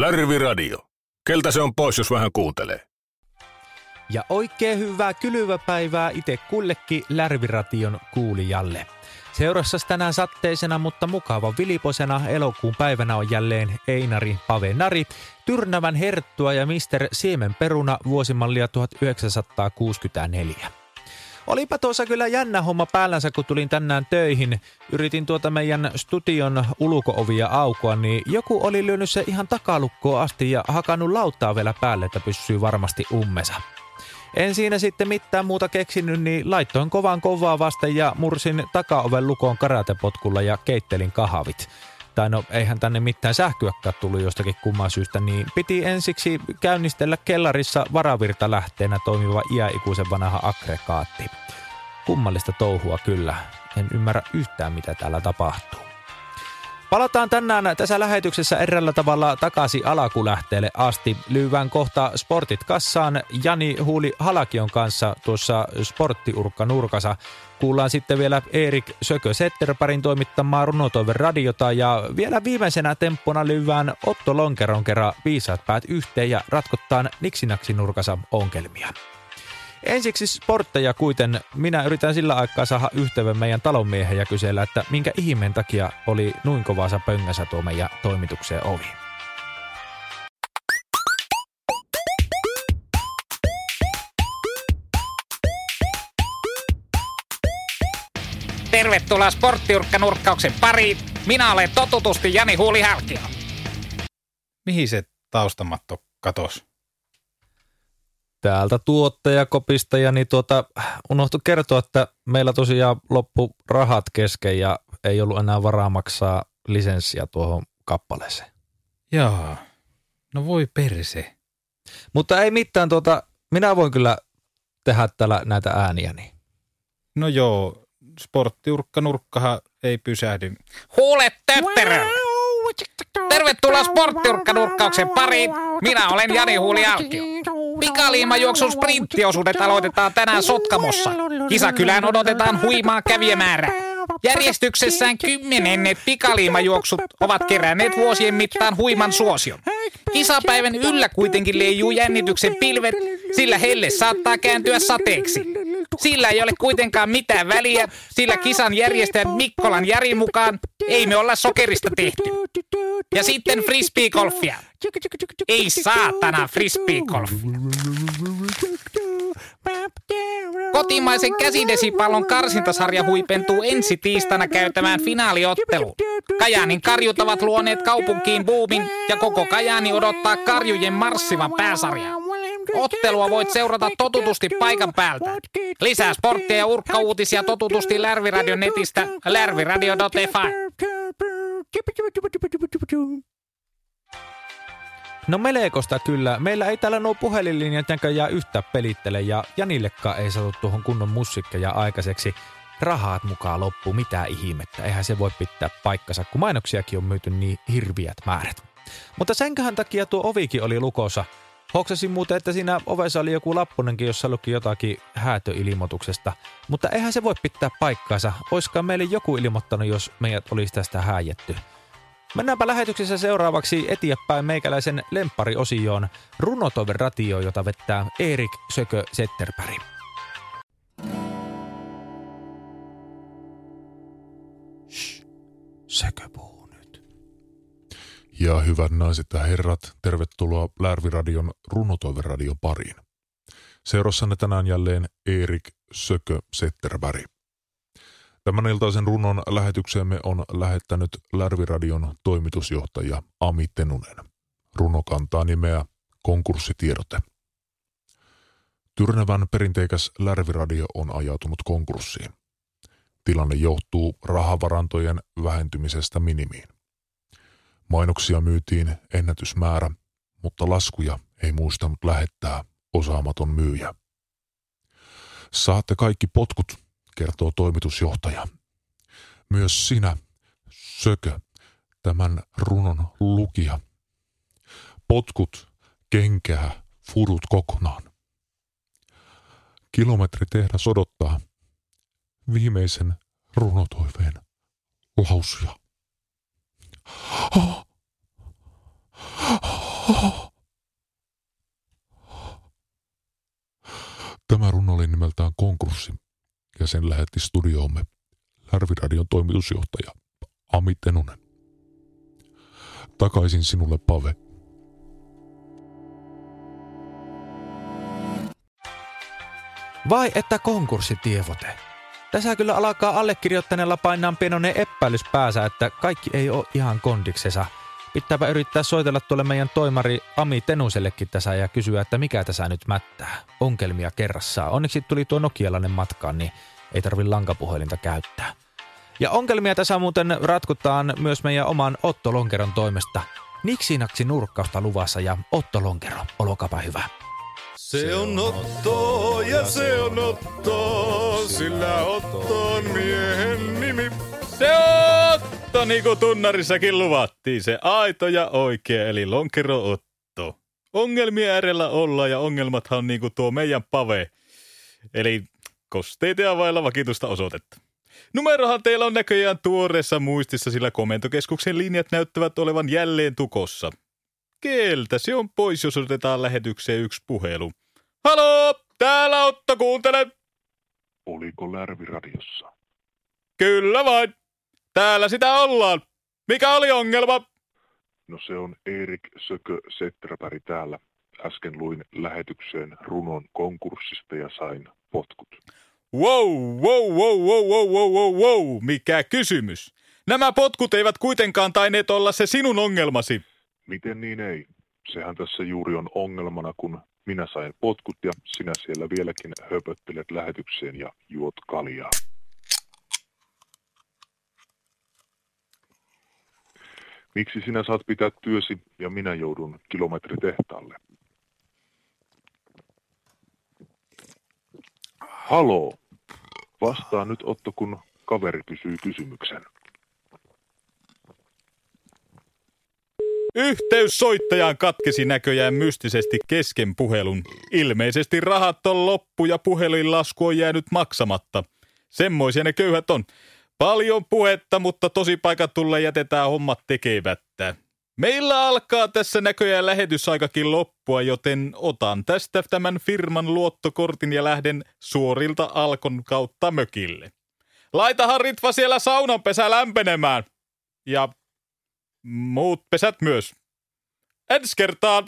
Lärvi Radio. Keltä se on pois, jos vähän kuuntelee? Ja oikein hyvää kylväpäivää itse kullekin Lärviration kuulijalle. Seurassa tänään satteisena, mutta mukava viliposena elokuun päivänä on jälleen Einari Pavenari, Tyrnävän Herttua ja Mister Siemenperuna vuosimallia 1964. Olipa tuossa kyllä jännä homma päällänsä, kun tulin tänään töihin. Yritin tuota meidän studion ulkoovia aukoa, niin joku oli lyönyt se ihan takalukkoon asti ja hakannut lauttaa vielä päälle, että pysyy varmasti ummesa. En siinä sitten mitään muuta keksinyt, niin laittoin kovan kovaa vasten ja mursin takaoven lukoon karatepotkulla ja keittelin kahvit. Tai no eihän tänne mitään sähköäkään tullut jostakin kumman syystä, niin piti ensiksi käynnistellä kellarissa varavirta lähteenä toimiva iäikuisen vanha aggregaatti. Kummallista touhua kyllä. En ymmärrä yhtään mitä täällä tapahtuu. Palataan tänään tässä lähetyksessä erällä tavalla takaisin alakulähteelle asti. Lyhyvän kohta sportit kassaan Jani Huuli Halakion kanssa tuossa sporttiurkka nurkasa. Kuullaan sitten vielä Erik Sökö Setterpärin toimittamaa runotoiven radiota ja vielä viimeisenä temppona lyvään Otto Lonkeron kerran viisaat päät yhteen ja ratkottaan Niksinaksi nurkasa ongelmia. Ensiksi sportteja kuiten. Minä yritän sillä aikaa saada yhteyden meidän talonmiehen ja kysellä, että minkä ihmeen takia oli noin kovaansa pöngässä tuo meidän toimitukseen ovi. Tervetuloa sporttiurkkanurkkauksen pariin. Minä olen totutusti Jani Huuli Hälkiö. Mihin se taustamatto katos? Täältä tuottajakopista ja niin tuota, unohtu kertoa, että meillä tosiaan loppu rahat kesken ja ei ollut enää varaa maksaa lisenssiä tuohon kappaleeseen. Jaa, no voi perse. Mutta ei mitään, tuota, minä voin kyllä tehdä täällä näitä ääniä. Niin. No joo, sporttiurkka nurkkahan ei pysähdy. Huule tötterö! Tervetuloa sporttiurkkanurkkauksen pariin. Minä olen Jani Huuli Alkio. Pikaliimajuoksun sprinttiosuudet aloitetaan tänään Sotkamossa. Kisakylään odotetaan huimaa kävijämäärää. Järjestyksessään kymmenennet pikaliimajuoksut ovat keränneet vuosien mittaan huiman suosion. Kisapäivän yllä kuitenkin leijuu jännityksen pilvet, sillä helle saattaa kääntyä sateeksi. Sillä ei ole kuitenkaan mitään väliä, sillä kisan järjestäjän Mikkolan Jari mukaan ei me olla sokerista tehty. Ja sitten frisbeegolfia. Ei saatana frisbeegolf. Kotimaisen käsidesipallon karsintasarja huipentuu ensi tiistaina käytämään finaaliotteluun. Kajaanin karjut ovat luoneet kaupunkiin buumin ja koko Kajaani odottaa karjujen marssivan pääsarjaa. Ottelua voit seurata totutusti paikan päältä. Lisää sporttia ja urkkauutisia totutusti Lärviradion netistä lärviradio.fi. No melekosta kyllä. Meillä ei täällä nuo puhelinlinjat jää yhtä pelittele ja Janillekaan ei saatu tuohon kunnon musiikkeja aikaiseksi. Rahat mukaan loppu, mitä ihmettä. Eihän se voi pitää paikkansa, kun mainoksiakin on myyty niin hirviät määrät. Mutta senköhän takia tuo ovikin oli lukossa. Hoksasin muuten, että siinä ovessa oli joku lappunenkin, jossa luki jotakin häätöilmoituksesta. Mutta eihän se voi pitää paikkaansa. Oiskaan meille joku ilmoittanut, jos meidät olisi tästä hääjetty. Mennäänpä lähetyksessä seuraavaksi eteenpäin meikäläisen lempariosioon Runotoven ratio, jota vettää Erik Sökö Setterpäri. Sökö puhuu. Ja hyvät naiset ja herrat, tervetuloa Lärviradion Runotoiveradion pariin. Seurassanne tänään jälleen Erik Sökö Setterberg. Tämän iltaisen runon lähetykseemme on lähettänyt Lärviradion toimitusjohtaja Ami Tenunen. Runo kantaa nimeä Konkurssitiedote. Tyrnävän perinteikäs Lärviradio on ajautunut konkurssiin. Tilanne johtuu rahavarantojen vähentymisestä minimiin. Mainoksia myytiin ennätysmäärä, mutta laskuja ei muistanut lähettää osaamaton myyjä. Saatte kaikki potkut kertoo toimitusjohtaja. Myös sinä, sökö, tämän runon lukija. Potkut, kenkää, furut kokonaan. Kilometritehdas odottaa viimeisen runotoiveen lausuja. Tämä runo oli nimeltään Konkurssi ja sen lähetti studioomme Lärviradion toimitusjohtaja Ami Tenunen. Takaisin sinulle, Pave. Vai että konkurssitievote? Tässä kyllä alkaa allekirjoittaneella painaa pienoinen epäilys päässä, että kaikki ei ole ihan kondiksessa. Pitääpä yrittää soitella tuolle meidän toimari Ami Tenusellekin tässä ja kysyä, että mikä tässä nyt mättää. Ongelmia kerrassaan. Onneksi tuli tuo nokialainen matkaan, niin ei tarvi lankapuhelinta käyttää. Ja ongelmia tässä muuten ratkutaan myös meidän oman Otto Lonkeron toimesta. Niksinaksi nurkkausta luvassa ja Otto Lonkero, olkapa hyvä. Se on Otto ja se on Otto, sillä Otto on miehen nimi. Se on Otto, niin kuin tunnarissakin luvattiin. Se aito ja oikea, eli lonkero Otto. Ongelmia äärellä olla ja ongelmathan on niin kuin tuo meidän pave. Eli kosteita ja vailla vakitusta osoitetta. Numerohan teillä on näköjään tuoreessa muistissa, sillä komentokeskuksen linjat näyttävät olevan jälleen tukossa. Keltä se on pois, jos otetaan lähetykseen yksi puhelu. Halo, täällä Otto, kuuntele. Oliko Lärviradiossa? Kyllä vain. Täällä sitä ollaan. Mikä oli ongelma? No se on Erik Sökö Setteräpäri täällä. Äsken luin lähetykseen runon konkurssista ja sain potkut. Wow, wow, wow, wow, wow, wow, wow, wow. Mikä kysymys? Nämä potkut eivät kuitenkaan taineet olla se sinun ongelmasi. Miten niin ei? Sehän tässä juuri on ongelmana, kun minä sain potkut ja sinä siellä vieläkin höpöttelet lähetykseen ja juot kaljaa. Miksi sinä saat pitää työsi ja minä joudun kilometritehtaalle? Haloo, vastaa nyt Otto, kun kaveri kysyy kysymyksen. Yhteys soittajaan katkesi näköjään mystisesti kesken puhelun. Ilmeisesti rahat on loppu ja puhelinlasku on jäänyt maksamatta. Semmoisia ne köyhät on. Paljon puhetta, mutta tosi paikat tulle jätetään hommat tekevättä. Meillä alkaa tässä näköjään lähetysaikakin loppua, joten otan tästä tämän firman luottokortin ja lähden suorilta Alkon kautta mökille. Laitahan Ritva siellä saunanpesä lämpenemään. Ja muut pesät myös. Ensi kertaan!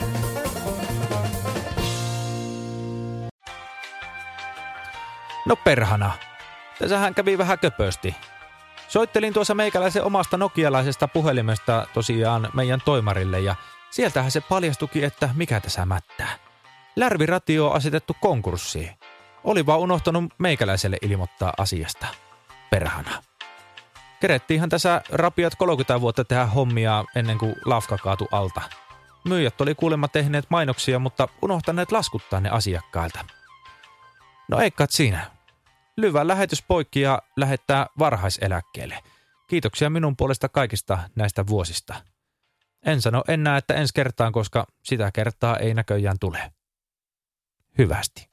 No perhana. Tässähän kävi vähän köpösti. Soittelin tuossa meikäläisen omasta nokialaisesta puhelimesta tosiaan meidän toimarille ja sieltähän se paljastuki, että mikä tässä mättää. Lärviratio on asetettu konkurssiin. Oli vaan unohtanut meikäläiselle ilmoittaa asiasta. Perhana. Kerettiinhän tässä rapiat 30 vuotta tehdä hommia ennen kuin lafka kaatu alta. Myyjät oli kuulemma tehneet mainoksia, mutta unohtaneet laskuttaa ne asiakkailta. No ei kat siinä. Lyvä lähetys poikki ja lähettää varhaiseläkkeelle. Kiitoksia minun puolesta kaikista näistä vuosista. En sano enää, että ensi kertaan, koska sitä kertaa ei näköjään tule. Hyvästi.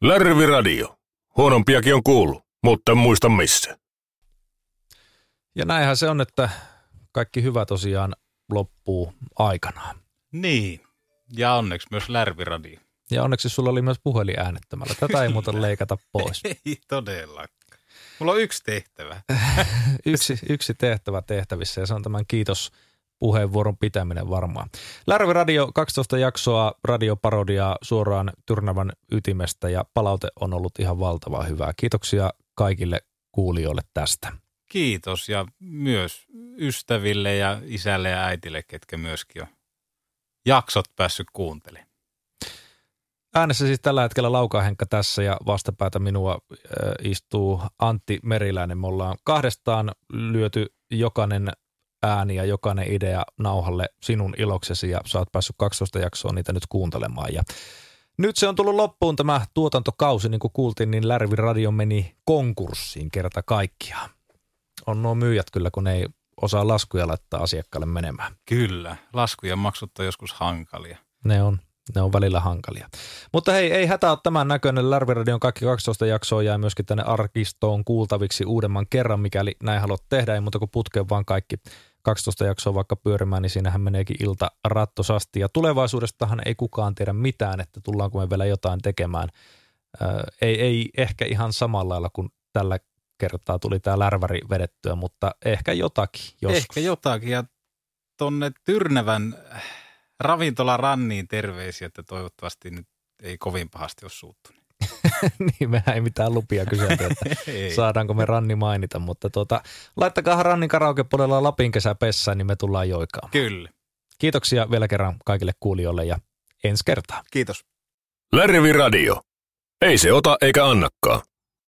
Lärvi Radio. Huonompiakin on kuullut, mutta muista missä. Ja näinhän se on, että kaikki hyvä tosiaan loppuu aikanaan. Niin. Ja onneksi myös Lärviradio. Ja onneksi sulla oli myös puhelin äänettämällä. Tätä ei muuten leikata pois. Ei todellakaan. Mulla on yksi tehtävä. yksi, yksi tehtävä tehtävissä ja se on tämän kiitos puheenvuoron pitäminen varmaan. Lärvi Radio 12 jaksoa radioparodiaa suoraan Tyrnävän ytimestä ja palaute on ollut ihan valtavaa hyvää. Kiitoksia kaikille kuulijoille tästä. Kiitos ja myös ystäville ja isälle ja äitille, ketkä myöskin on jaksot päässyt kuuntelemaan. Äänessä siis tällä hetkellä Laukahenkka tässä ja vastapäätä minua äh, istuu Antti Meriläinen. Me ollaan kahdestaan lyöty jokainen ääni ja jokainen idea nauhalle sinun iloksesi ja sä oot päässyt 12 jaksoa niitä nyt kuuntelemaan. Ja nyt se on tullut loppuun tämä tuotantokausi, niin kuin kuultiin, niin Lärvi Radio meni konkurssiin kerta kaikkiaan. On nuo myyjät kyllä, kun ei osaa laskuja laittaa asiakkaalle menemään. Kyllä, laskujen maksut on joskus hankalia. Ne on, ne on välillä hankalia. Mutta hei, ei hätä ole tämän näköinen. Lärviradion kaikki 12 jaksoa jää myöskin tänne arkistoon kuultaviksi uudemman kerran, mikäli näin haluat tehdä. Ei muuta kuin putkeen vaan kaikki 12 jaksoa vaikka pyörimään, niin siinähän meneekin ilta rattosasti. Ja tulevaisuudestahan ei kukaan tiedä mitään, että tullaanko me vielä jotain tekemään. Ää, ei, ei ehkä ihan samalla lailla kuin tällä kertaa tuli tämä lärväri vedettyä, mutta ehkä jotakin joskus. Ehkä jotakin ja tonne Tyrnävän ravintola Ranniin terveisiä, että toivottavasti nyt ei kovin pahasti ole suuttunut. niin, mehän ei mitään lupia kyselty, että saadaanko me Ranni mainita, mutta tuota, laittakaa Rannin karaokepuolella Lapin kesä pessään, niin me tullaan joikaan. Kyllä. Kiitoksia vielä kerran kaikille kuulijoille ja ensi kertaa. Kiitos. Lärvi Radio. Ei se ota eikä annakaan.